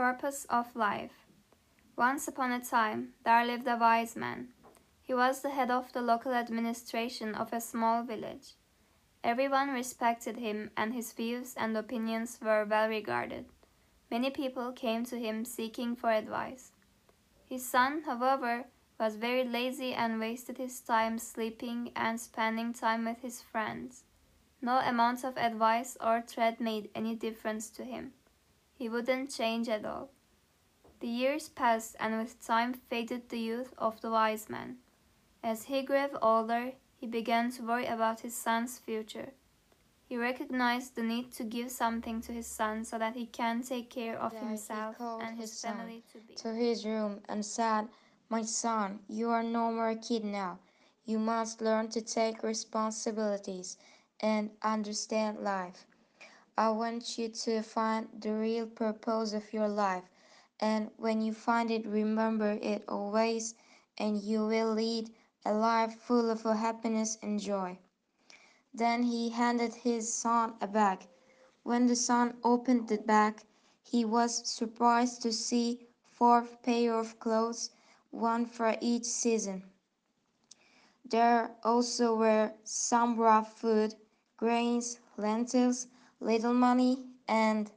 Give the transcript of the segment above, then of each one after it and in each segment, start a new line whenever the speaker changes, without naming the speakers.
purpose of life. Once upon a time, there lived a wise man. He was the head of the local administration of a small village. Everyone respected him, and his views and opinions were well regarded. Many people came to him seeking for advice. His son, however, was very lazy and wasted his time sleeping and spending time with his friends. No amount of advice or threat made any difference to him. He wouldn't change at all. The years passed, and with time faded the youth of the wise man. As he grew older, he began to worry about his son's future. He recognized the need to give something to his son so that he can take care of himself and his
his
family to be.
to his room and said, My son, you are no more a kid now. You must learn to take responsibilities and understand life. I want you to find the real purpose of your life, and when you find it, remember it always, and you will lead a life full of happiness and joy. Then he handed his son a bag. When the son opened the bag, he was surprised to see four pair of clothes, one for each season. There also were some raw food, grains, lentils, little money, and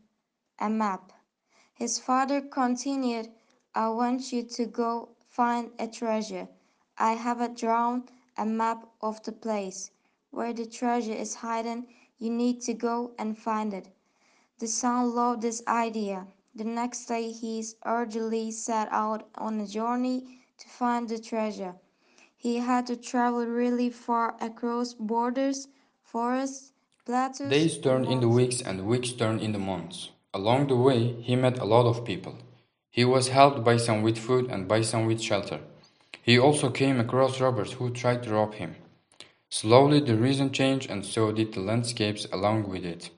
a map. His father continued, I want you to go find a treasure. I have drawn a map of the place. Where the treasure is hidden, you need to go and find it. The son loved this idea. The next day he urgently set out on a journey to find the treasure. He had to travel really far across borders, forests,
Days turned into weeks and weeks turned into months. Along the way, he met a lot of people. He was helped by some with food and by some with shelter. He also came across robbers who tried to rob him. Slowly the reason changed and so did the landscapes along with it.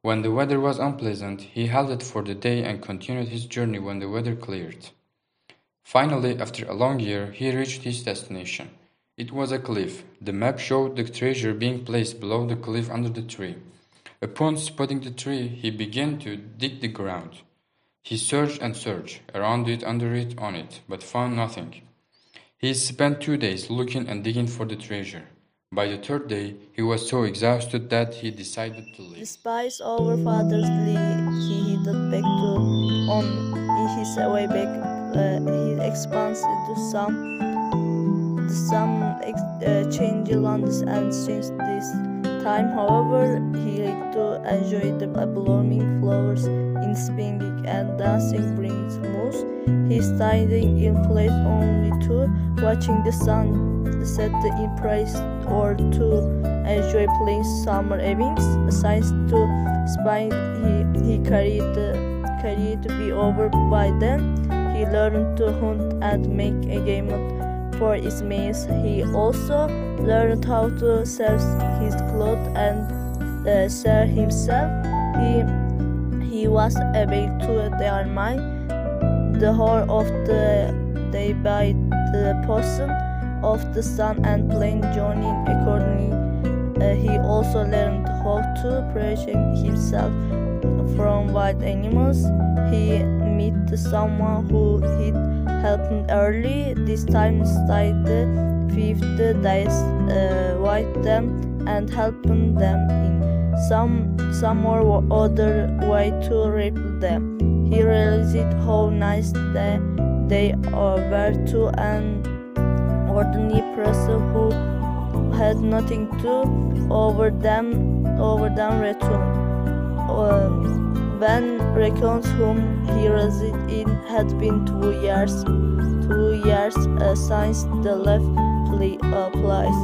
When the weather was unpleasant, he halted for the day and continued his journey when the weather cleared. Finally, after a long year, he reached his destination. It was a cliff. The map showed the treasure being placed below the cliff under the tree. Upon spotting the tree, he began to dig the ground. He searched and searched, around it, under it, on it, but found nothing. He spent two days looking and digging for the treasure. By the third day, he was so exhausted that he decided to leave.
Despite our father's plea, he headed back to on his way back. Uh, he expands into some some ex- uh, change lands and since this time, however, he liked to enjoy the blooming flowers in spring and dancing brings moose. He staying in place only to watching the sun set in place or to enjoy playing summer evenings. Since to spine he, he carried carried to be over by then. He learned to hunt and make a game for his means. He also learned how to sell his clothes and uh, sell himself. He he was able to determine the whole of the day by the position of the sun and plane journey accordingly. Uh, he also learned how to protect himself from wild animals. He met someone who him early. This time stayed the fifth days uh, with them and helping them in some some more other way to repel them. He realized how nice they, they were to an ordinary person who had nothing to over them over them return. Uh, when raccoons whom he resided in had been two years two years uh, since the left pla- uh, place.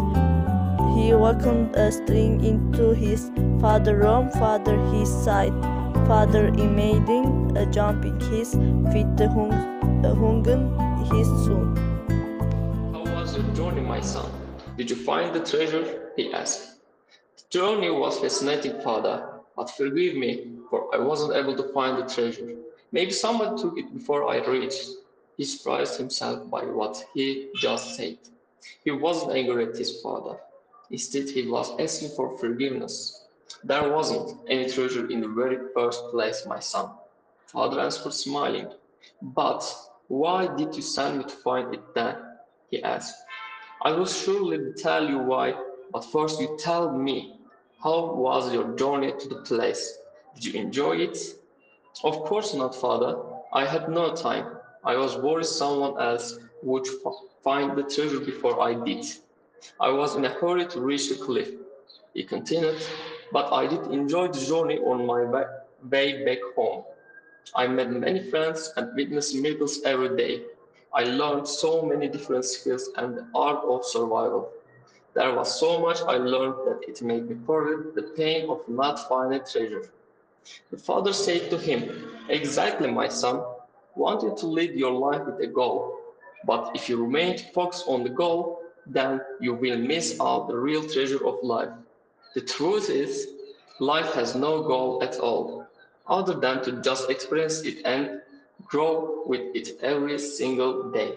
He welcomed a string into his father room, father his side, father imagining uh, jumping his feet, the hung, uh, hungen his son.
How was your journey, my son? Did you find the treasure? He asked. The journey was fascinating, father, but forgive me, for I wasn't able to find the treasure. Maybe someone took it before I reached. He surprised himself by what he just said. He wasn't angry at his father. Instead, he was asking for forgiveness. There wasn't any treasure in the very first place, my son. Father answered, smiling. But why did you send me to find it then? He asked. I will surely tell you why, but first you tell me, how was your journey to the place? Did you enjoy it? Of course not, father. I had no time. I was worried someone else would find the treasure before I did. I was in a hurry to reach the cliff. He continued, but I did enjoy the journey on my way back home. I met many friends and witnessed miracles every day. I learned so many different skills and the art of survival. There was so much I learned that it made me forget the pain of not finding treasure. The father said to him, Exactly, my son, wanting to lead your life with a goal. But if you remain focused on the goal, then you will miss out the real treasure of life. The truth is, life has no goal at all, other than to just experience it and grow with it every single day.